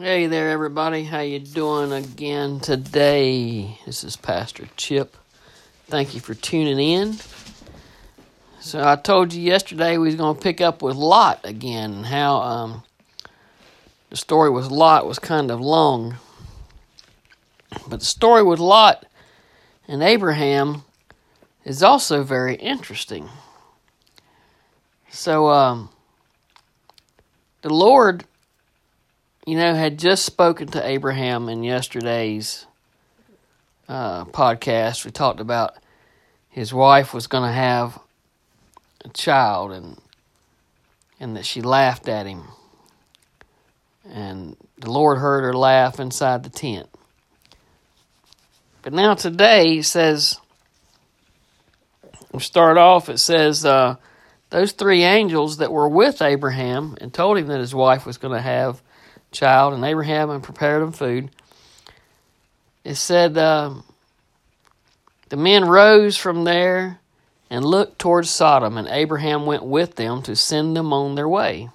Hey there, everybody. How you doing again today? This is Pastor Chip. Thank you for tuning in. So I told you yesterday we was going to pick up with Lot again, and how um, the story with Lot was kind of long, but the story with Lot and Abraham is also very interesting. So um, the Lord you know, had just spoken to Abraham in yesterday's uh, podcast. We talked about his wife was going to have a child, and and that she laughed at him, and the Lord heard her laugh inside the tent. But now today he says, we start off. It says. Uh, those three angels that were with Abraham and told him that his wife was going to have child, and Abraham and prepared him food. It said um, the men rose from there and looked towards Sodom, and Abraham went with them to send them on their way.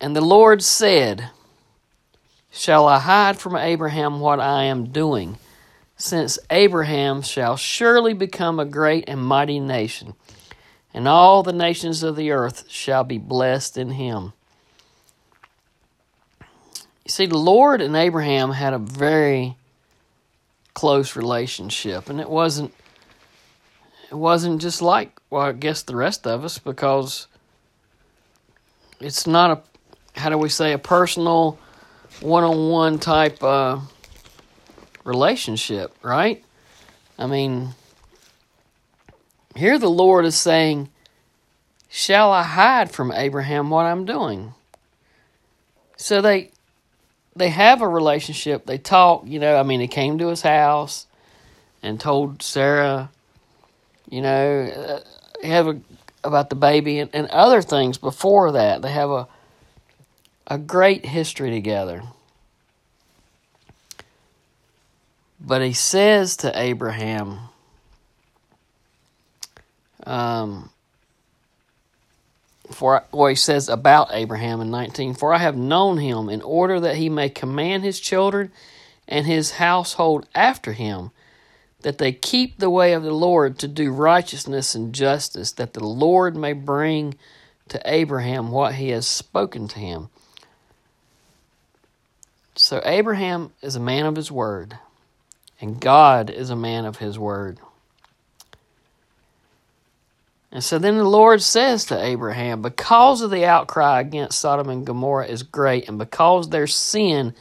And the Lord said, Shall I hide from Abraham what I am doing? Since Abraham shall surely become a great and mighty nation, and all the nations of the earth shall be blessed in him. You see, the Lord and Abraham had a very close relationship, and it wasn't it wasn't just like well, I guess the rest of us because it's not a how do we say a personal one-on-one type uh, relationship, right? I mean, here the Lord is saying, "Shall I hide from Abraham what I'm doing?" So they they have a relationship. They talk, you know. I mean, he came to his house and told Sarah, you know, uh, have a about the baby and, and other things before that. They have a a great history together. But he says to Abraham, um, for what he says about Abraham in 19, for I have known him in order that he may command his children and his household after him, that they keep the way of the Lord to do righteousness and justice, that the Lord may bring to Abraham what he has spoken to him. So Abraham is a man of his word, and God is a man of his word. And so then the Lord says to Abraham, Because of the outcry against Sodom and Gomorrah is great, and because their sin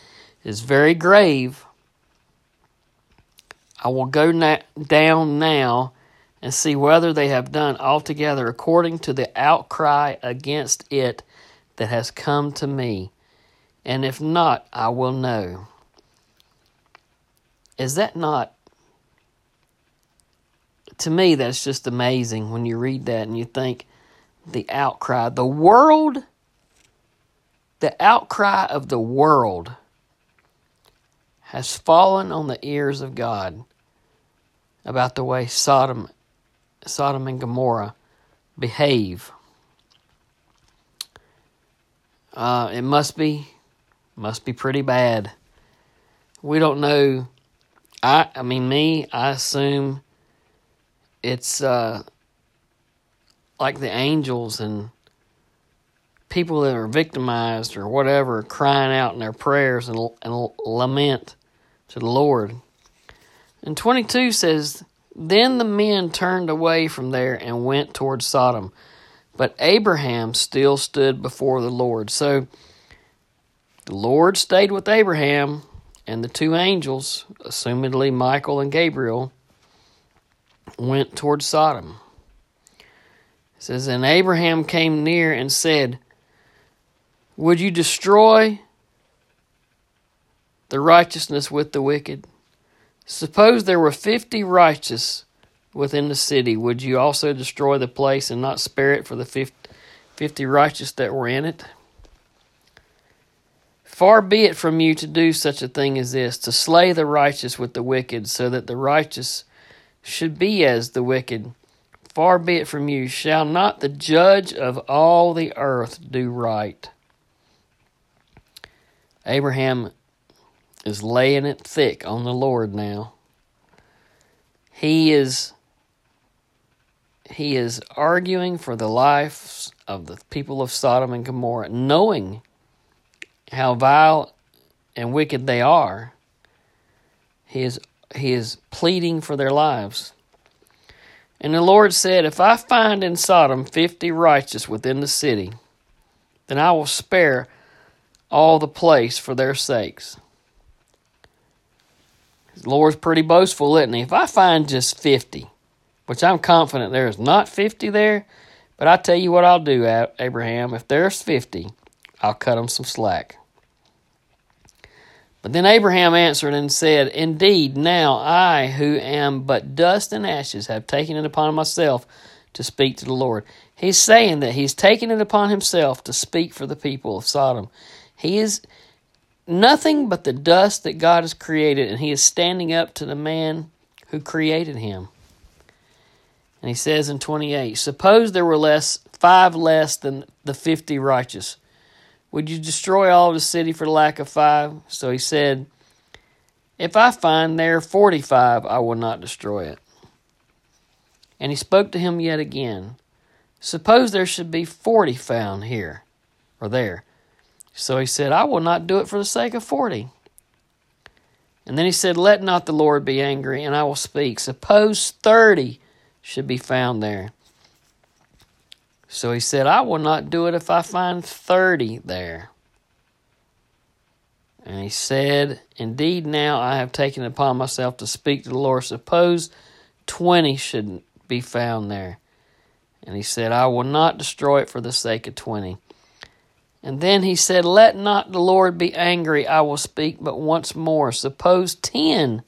is very grave, I will go na- down now and see whether they have done altogether according to the outcry against it that has come to me. And if not, I will know. Is that not to me, that's just amazing when you read that and you think the outcry, the world, the outcry of the world has fallen on the ears of God about the way Sodom, Sodom and Gomorrah behave. Uh, it must be, must be pretty bad. We don't know. I, I mean, me, I assume it's uh, like the angels and people that are victimized or whatever crying out in their prayers and, and lament to the Lord. And 22 says, Then the men turned away from there and went toward Sodom. But Abraham still stood before the Lord. So the Lord stayed with Abraham and the two angels, assumedly Michael and Gabriel, went toward Sodom. It says, And Abraham came near and said, Would you destroy the righteousness with the wicked? Suppose there were fifty righteous within the city. Would you also destroy the place and not spare it for the fifty righteous that were in it? Far be it from you to do such a thing as this, to slay the righteous with the wicked, so that the righteous should be as the wicked. Far be it from you. Shall not the judge of all the earth do right? Abraham is laying it thick on the Lord now. He is he is arguing for the lives of the people of Sodom and Gomorrah, knowing how vile and wicked they are. He is he is pleading for their lives. And the Lord said, If I find in Sodom fifty righteous within the city, then I will spare all the place for their sakes. The Lord's pretty boastful, isn't he? If I find just 50, which I'm confident there is not 50 there, but I tell you what I'll do, Abraham. If there's 50, I'll cut them some slack. But then Abraham answered and said, Indeed, now I, who am but dust and ashes, have taken it upon myself to speak to the Lord. He's saying that he's taken it upon himself to speak for the people of Sodom. He is nothing but the dust that God has created, and he is standing up to the man who created him. And he says in 28, Suppose there were less, five less than the fifty righteous. Would you destroy all the city for lack of five? So he said, If I find there forty five, I will not destroy it. And he spoke to him yet again. Suppose there should be forty found here or there. So he said, I will not do it for the sake of forty. And then he said, Let not the Lord be angry, and I will speak. Suppose thirty should be found there. So he said, I will not do it if I find thirty there. And he said, Indeed, now I have taken it upon myself to speak to the Lord. Suppose twenty should be found there. And he said, I will not destroy it for the sake of twenty. And then he said, Let not the Lord be angry, I will speak but once more. Suppose ten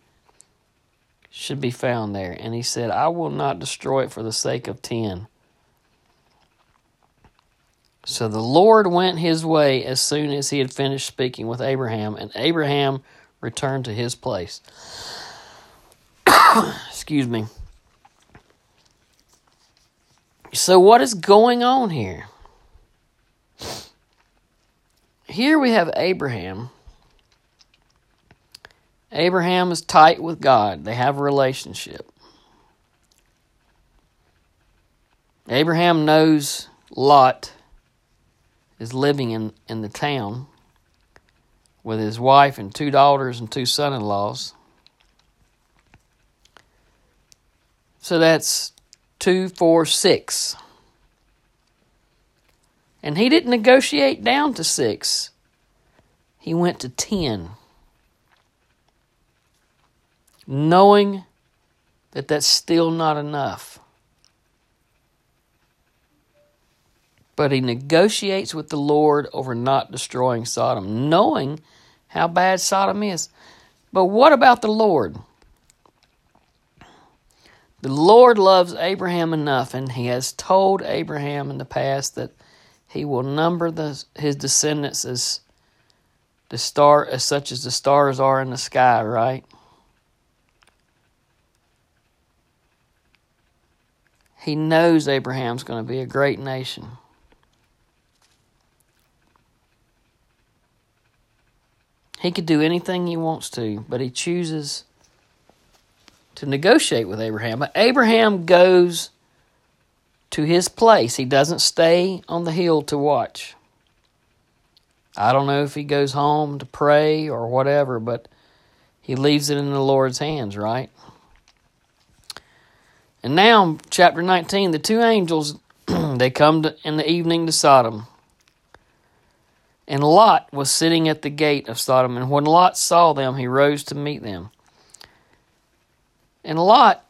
should be found there. And he said, I will not destroy it for the sake of ten. So the Lord went his way as soon as he had finished speaking with Abraham, and Abraham returned to his place. Excuse me. So, what is going on here? here we have Abraham. Abraham is tight with God, they have a relationship. Abraham knows Lot is living in, in the town with his wife and two daughters and two son in laws. So that's two, four, six. And he didn't negotiate down to six, he went to 10. Knowing that that's still not enough. But he negotiates with the Lord over not destroying Sodom, knowing how bad Sodom is. But what about the Lord? The Lord loves Abraham enough, and he has told Abraham in the past that he will number the, his descendants as the star as such as the stars are in the sky, right? He knows Abraham's going to be a great nation. He could do anything he wants to, but he chooses to negotiate with Abraham. But Abraham goes to his place. He doesn't stay on the hill to watch. I don't know if he goes home to pray or whatever, but he leaves it in the Lord's hands, right? And now, chapter 19, the two angels, they come to, in the evening to Sodom. And Lot was sitting at the gate of Sodom. And when Lot saw them, he rose to meet them. And Lot,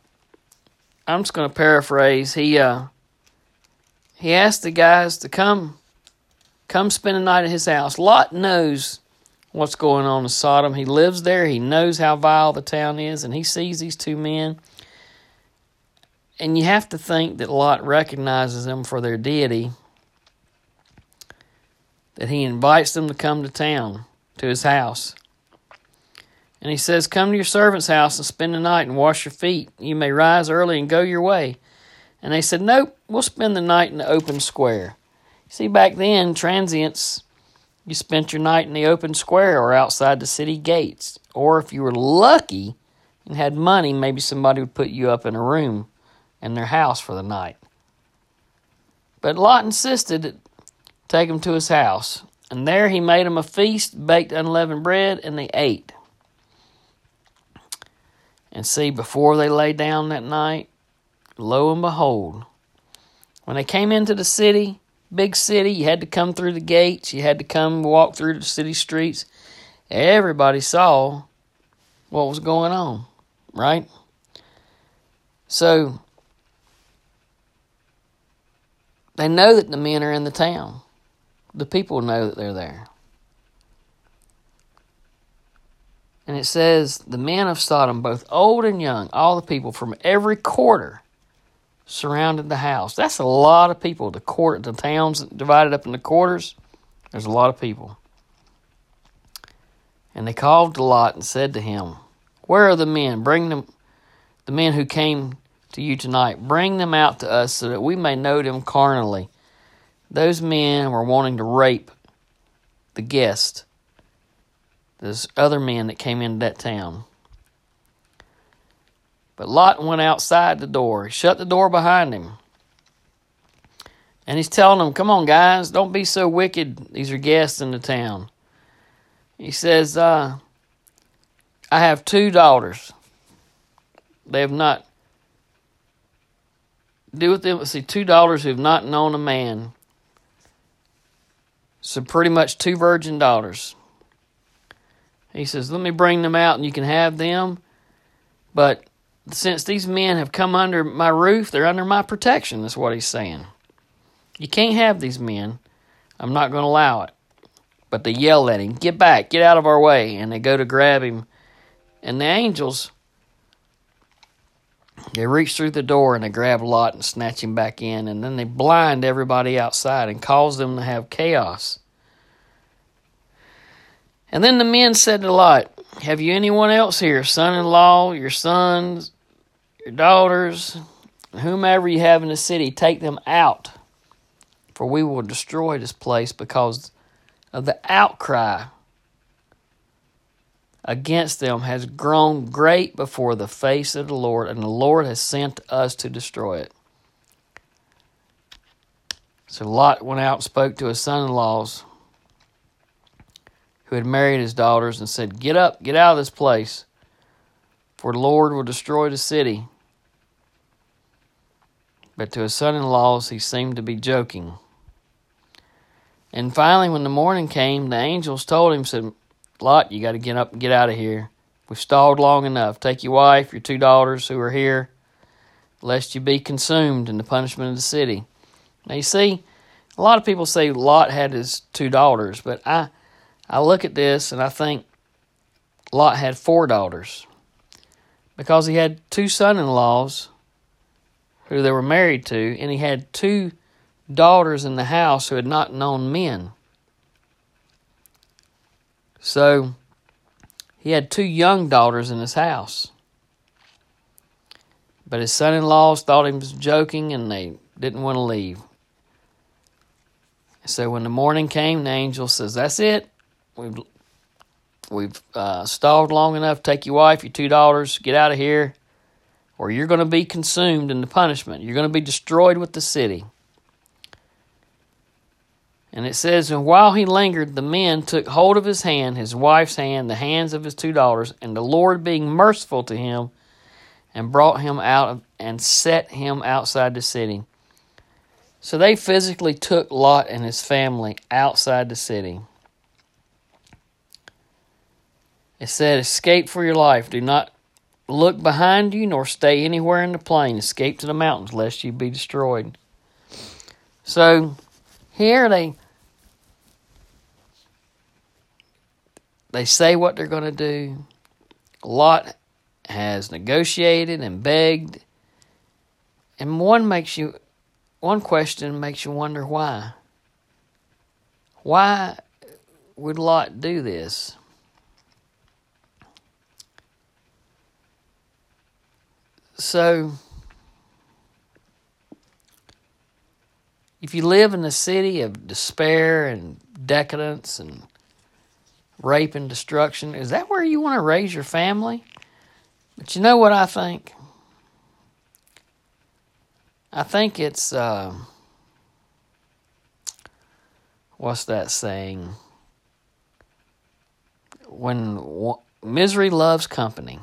I'm just going to paraphrase, he, uh, he asked the guys to come come spend a night at his house. Lot knows what's going on in Sodom. He lives there. He knows how vile the town is, and he sees these two men. And you have to think that Lot recognizes them for their deity, that he invites them to come to town, to his house. And he says, Come to your servant's house and spend the night and wash your feet. You may rise early and go your way. And they said, Nope, we'll spend the night in the open square. See, back then, transients you spent your night in the open square or outside the city gates. Or if you were lucky and had money, maybe somebody would put you up in a room in their house for the night. But Lot insisted to take him to his house, and there he made him a feast, baked unleavened bread, and they ate. And see, before they lay down that night, lo and behold, when they came into the city, big city, you had to come through the gates, you had to come walk through the city streets. Everybody saw what was going on, right? So they know that the men are in the town. The people know that they're there. And it says, the men of Sodom, both old and young, all the people from every quarter surrounded the house. That's a lot of people. The court, the towns divided up into quarters. There's a lot of people. And they called to Lot and said to him, Where are the men? Bring them, the men who came to you tonight. Bring them out to us so that we may know them carnally. Those men were wanting to rape the guest, those other men that came into that town. But Lot went outside the door. He shut the door behind him. And he's telling them, Come on, guys, don't be so wicked. These are guests in the town. He says, uh, I have two daughters. They have not. Do with them. See, two daughters who have not known a man. So, pretty much two virgin daughters. He says, Let me bring them out and you can have them. But since these men have come under my roof, they're under my protection, that's what he's saying. You can't have these men. I'm not going to allow it. But they yell at him, Get back, get out of our way. And they go to grab him. And the angels, they reach through the door and they grab Lot and snatch him back in. And then they blind everybody outside and cause them to have chaos. And then the men said to Lot, Have you anyone else here, son in law, your sons, your daughters, whomever you have in the city? Take them out, for we will destroy this place because of the outcry against them has grown great before the face of the Lord, and the Lord has sent us to destroy it. So Lot went out and spoke to his son in laws who had married his daughters and said, Get up, get out of this place, for the Lord will destroy the city. But to his son in laws, he seemed to be joking. And finally, when the morning came, the angels told him, said, Lot, you got to get up and get out of here. We've stalled long enough. Take your wife, your two daughters who are here, lest you be consumed in the punishment of the city. Now, you see, a lot of people say Lot had his two daughters, but I I look at this and I think Lot had four daughters because he had two son in laws who they were married to, and he had two daughters in the house who had not known men. So he had two young daughters in his house. But his son in laws thought he was joking and they didn't want to leave. So when the morning came, the angel says, That's it. We've we've uh, stalled long enough. Take your wife, your two daughters, get out of here, or you're going to be consumed in the punishment. You're going to be destroyed with the city. And it says, And while he lingered, the men took hold of his hand, his wife's hand, the hands of his two daughters, and the Lord being merciful to him, and brought him out and set him outside the city. So they physically took Lot and his family outside the city. It said, Escape for your life. Do not look behind you, nor stay anywhere in the plain. Escape to the mountains, lest you be destroyed. So here they they say what they're going to do. Lot has negotiated and begged, and one makes you one question makes you wonder why. Why would Lot do this? So, if you live in a city of despair and decadence and rape and destruction, is that where you want to raise your family? But you know what I think? I think it's uh, what's that saying? When w- misery loves company.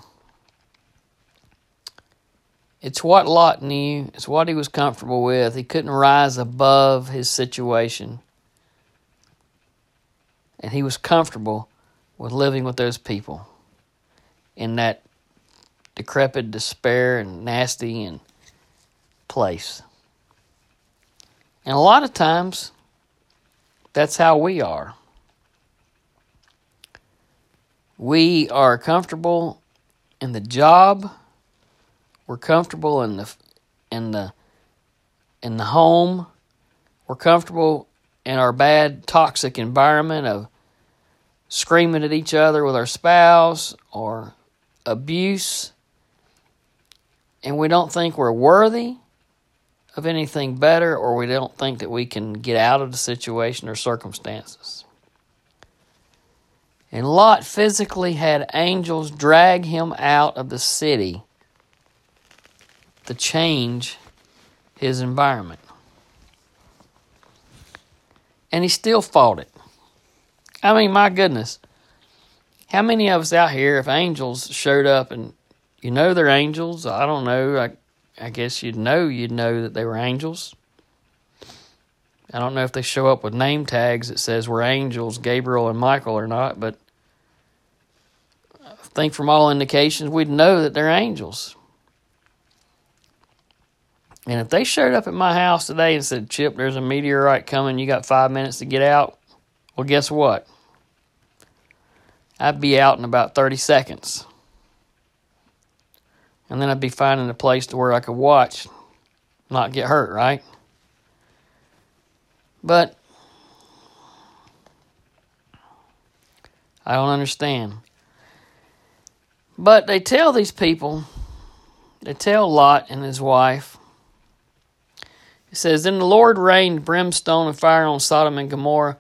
It's what Lot knew. It's what he was comfortable with. He couldn't rise above his situation. And he was comfortable with living with those people in that decrepit despair and nasty and place. And a lot of times, that's how we are. We are comfortable in the job. We're comfortable in the in the in the home. We're comfortable in our bad toxic environment of screaming at each other with our spouse or abuse. And we don't think we're worthy of anything better or we don't think that we can get out of the situation or circumstances. And Lot physically had angels drag him out of the city to change his environment. And he still fought it. I mean, my goodness. How many of us out here, if angels showed up and you know they're angels, I don't know, I, I guess you'd know you'd know that they were angels. I don't know if they show up with name tags that says we're angels, Gabriel and Michael or not, but I think from all indications we'd know that they're angels. And if they showed up at my house today and said, Chip, there's a meteorite coming, you got five minutes to get out, well, guess what? I'd be out in about 30 seconds. And then I'd be finding a place to where I could watch, not get hurt, right? But I don't understand. But they tell these people, they tell Lot and his wife, it says, Then the Lord rained brimstone and fire on Sodom and Gomorrah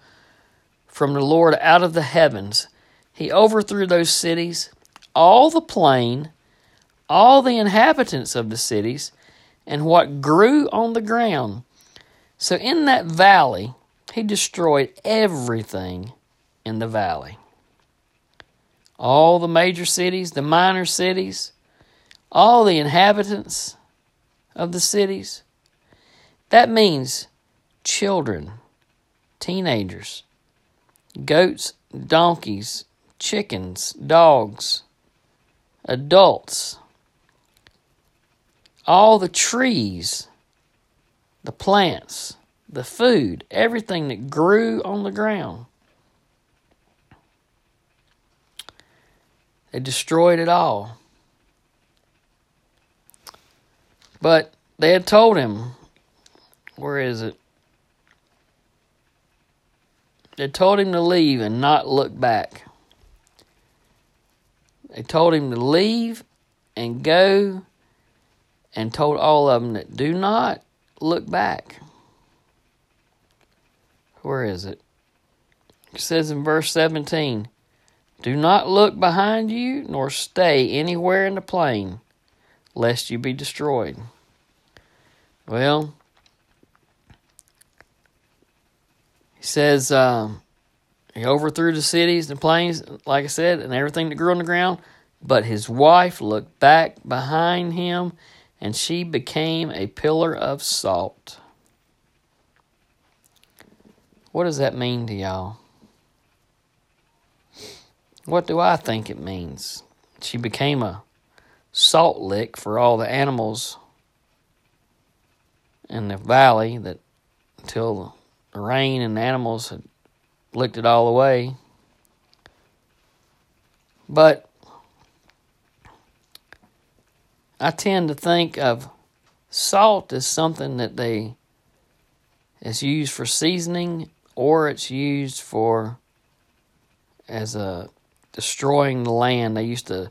from the Lord out of the heavens. He overthrew those cities, all the plain, all the inhabitants of the cities, and what grew on the ground. So in that valley, he destroyed everything in the valley. All the major cities, the minor cities, all the inhabitants of the cities. That means children, teenagers, goats, donkeys, chickens, dogs, adults, all the trees, the plants, the food, everything that grew on the ground. They destroyed it all. But they had told him, where is it? They told him to leave and not look back. They told him to leave and go and told all of them that do not look back. Where is it? It says in verse 17 Do not look behind you, nor stay anywhere in the plain, lest you be destroyed. Well, says um, he overthrew the cities and plains, like I said, and everything that grew on the ground. But his wife looked back behind him and she became a pillar of salt. What does that mean to y'all? What do I think it means? She became a salt lick for all the animals in the valley that until the rain and the animals had licked it all away. But I tend to think of salt as something that they is used for seasoning or it's used for as a destroying the land. They used to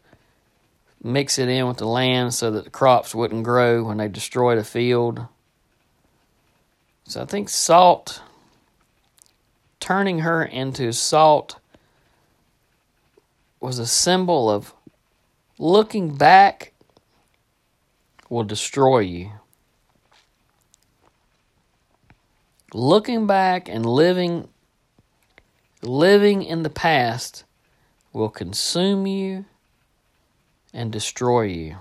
mix it in with the land so that the crops wouldn't grow when they destroyed a field. So I think salt, turning her into salt, was a symbol of looking back will destroy you. Looking back and living living in the past will consume you and destroy you.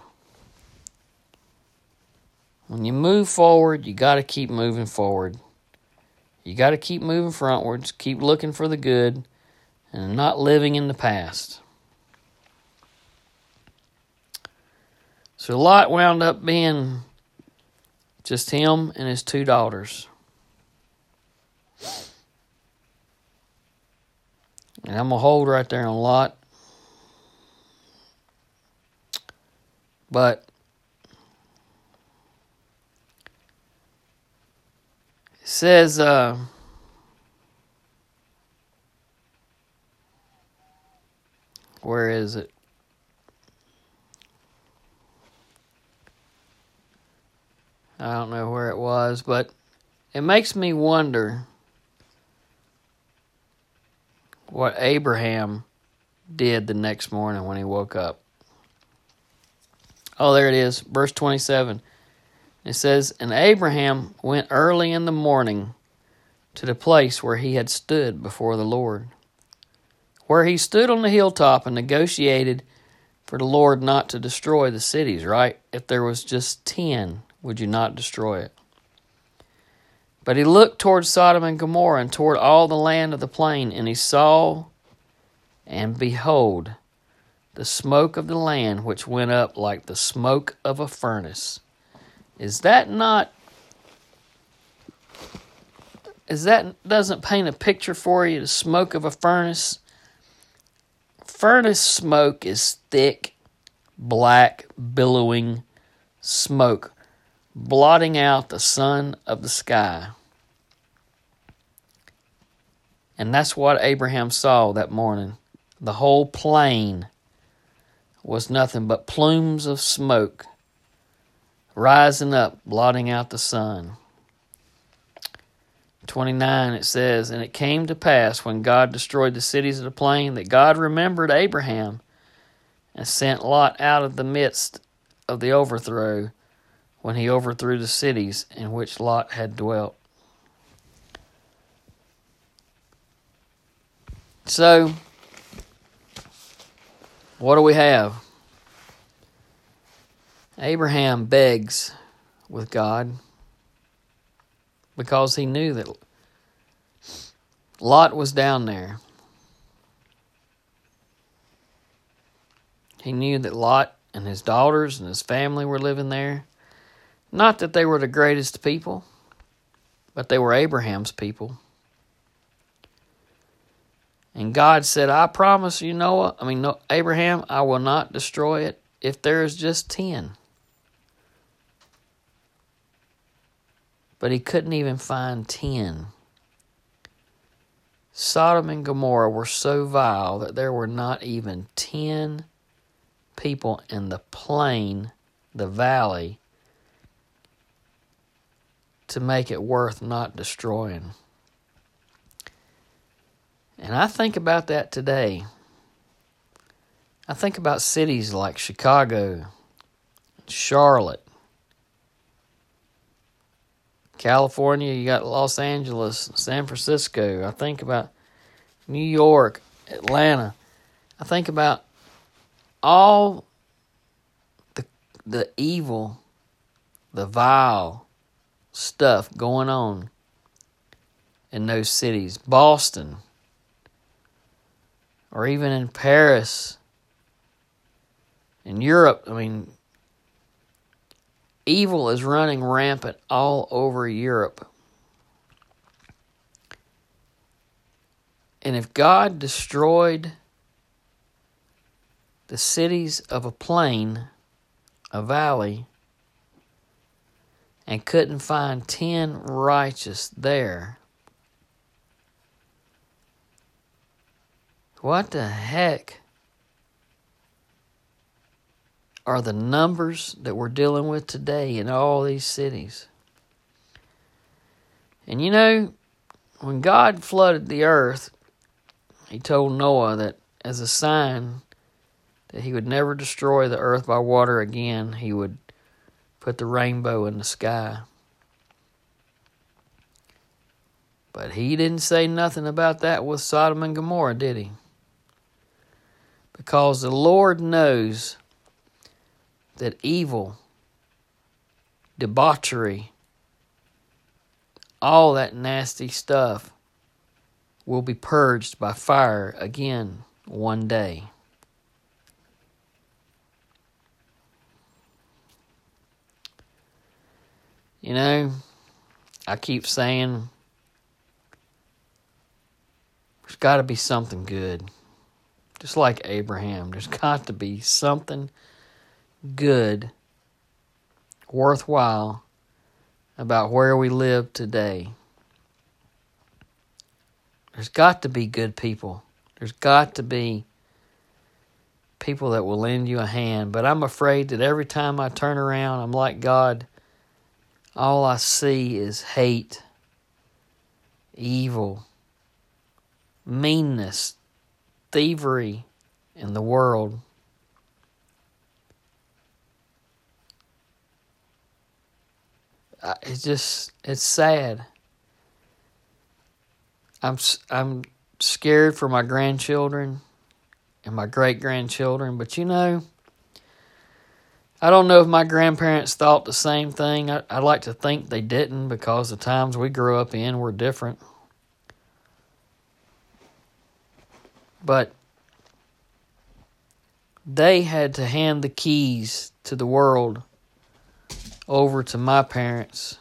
When you move forward, you got to keep moving forward. You got to keep moving frontwards, keep looking for the good, and not living in the past. So Lot wound up being just him and his two daughters. And I'm going to hold right there on Lot. But says, uh, where is it? I don't know where it was, but it makes me wonder what Abraham did the next morning when he woke up. Oh, there it is, verse 27. It says, And Abraham went early in the morning to the place where he had stood before the Lord, where he stood on the hilltop and negotiated for the Lord not to destroy the cities, right? If there was just 10, would you not destroy it? But he looked toward Sodom and Gomorrah and toward all the land of the plain, and he saw, and behold, the smoke of the land which went up like the smoke of a furnace. Is that not is that doesn't paint a picture for you the smoke of a furnace? Furnace smoke is thick, black, billowing smoke, blotting out the sun of the sky. And that's what Abraham saw that morning. The whole plain was nothing but plumes of smoke rising up, blotting out the sun. 29 it says, And it came to pass when God destroyed the cities of the plain that God remembered Abraham and sent Lot out of the midst of the overthrow when he overthrew the cities in which Lot had dwelt. So, what do we have? Abraham begs with God because he knew that Lot was down there. He knew that Lot and his daughters and his family were living there. Not that they were the greatest people, but they were Abraham's people. And God said, I promise you, Noah, I mean, Abraham, I will not destroy it if there is just 10. But he couldn't even find 10. Sodom and Gomorrah were so vile that there were not even 10 people in the plain, the valley, to make it worth not destroying. And I think about that today. I think about cities like Chicago, Charlotte, California, you got Los Angeles, San Francisco. I think about New York, Atlanta. I think about all the the evil, the vile stuff going on in those cities. Boston, or even in Paris, in Europe. I mean, evil is running rampant all over Europe. And if God destroyed the cities of a plain, a valley, and couldn't find 10 righteous there, What the heck are the numbers that we're dealing with today in all these cities? And you know, when God flooded the earth, he told Noah that as a sign that he would never destroy the earth by water again, he would put the rainbow in the sky. But he didn't say nothing about that with Sodom and Gomorrah, did he? Because the Lord knows that evil, debauchery, all that nasty stuff will be purged by fire again one day. You know, I keep saying there's got to be something good. Just like Abraham, there's got to be something good, worthwhile about where we live today. There's got to be good people. There's got to be people that will lend you a hand. But I'm afraid that every time I turn around, I'm like God. All I see is hate, evil, meanness, thievery in the world. It's just it's sad. I'm I'm scared for my grandchildren and my great grandchildren, but you know, I don't know if my grandparents thought the same thing. I, would like to think they didn't because the times we grew up in were different. But they had to hand the keys to the world over to my parents.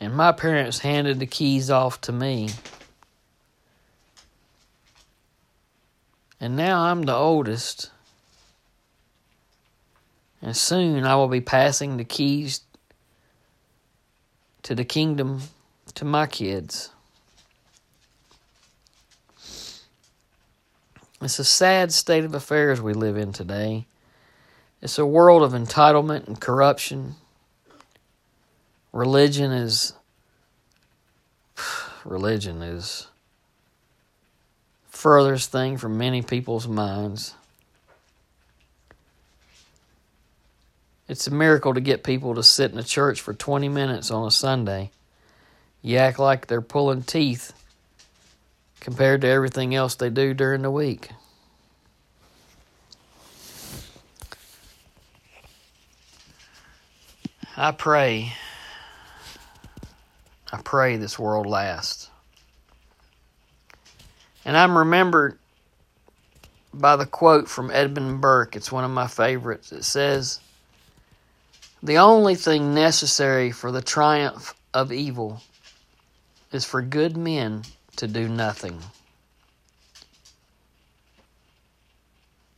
And my parents handed the keys off to me. And now I'm the oldest. And soon I will be passing the keys to the kingdom to my kids. It's a sad state of affairs we live in today. It's a world of entitlement and corruption. Religion is religion is furthest thing from many people's minds. It's a miracle to get people to sit in a church for 20 minutes on a Sunday. You act like they're pulling teeth compared to everything else they do during the week. I pray, I pray this world lasts. And I'm remembered by the quote from Edmund Burke. It's one of my favorites. It says, The only thing necessary for the triumph of evil is for good men to do nothing.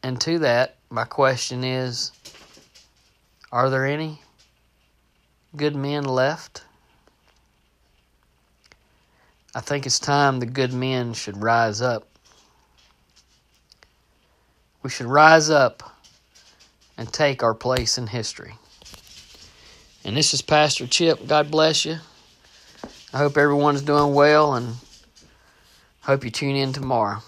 And to that, my question is Are there any? Good men left. I think it's time the good men should rise up. We should rise up and take our place in history. And this is Pastor Chip. God bless you. I hope everyone's doing well and hope you tune in tomorrow.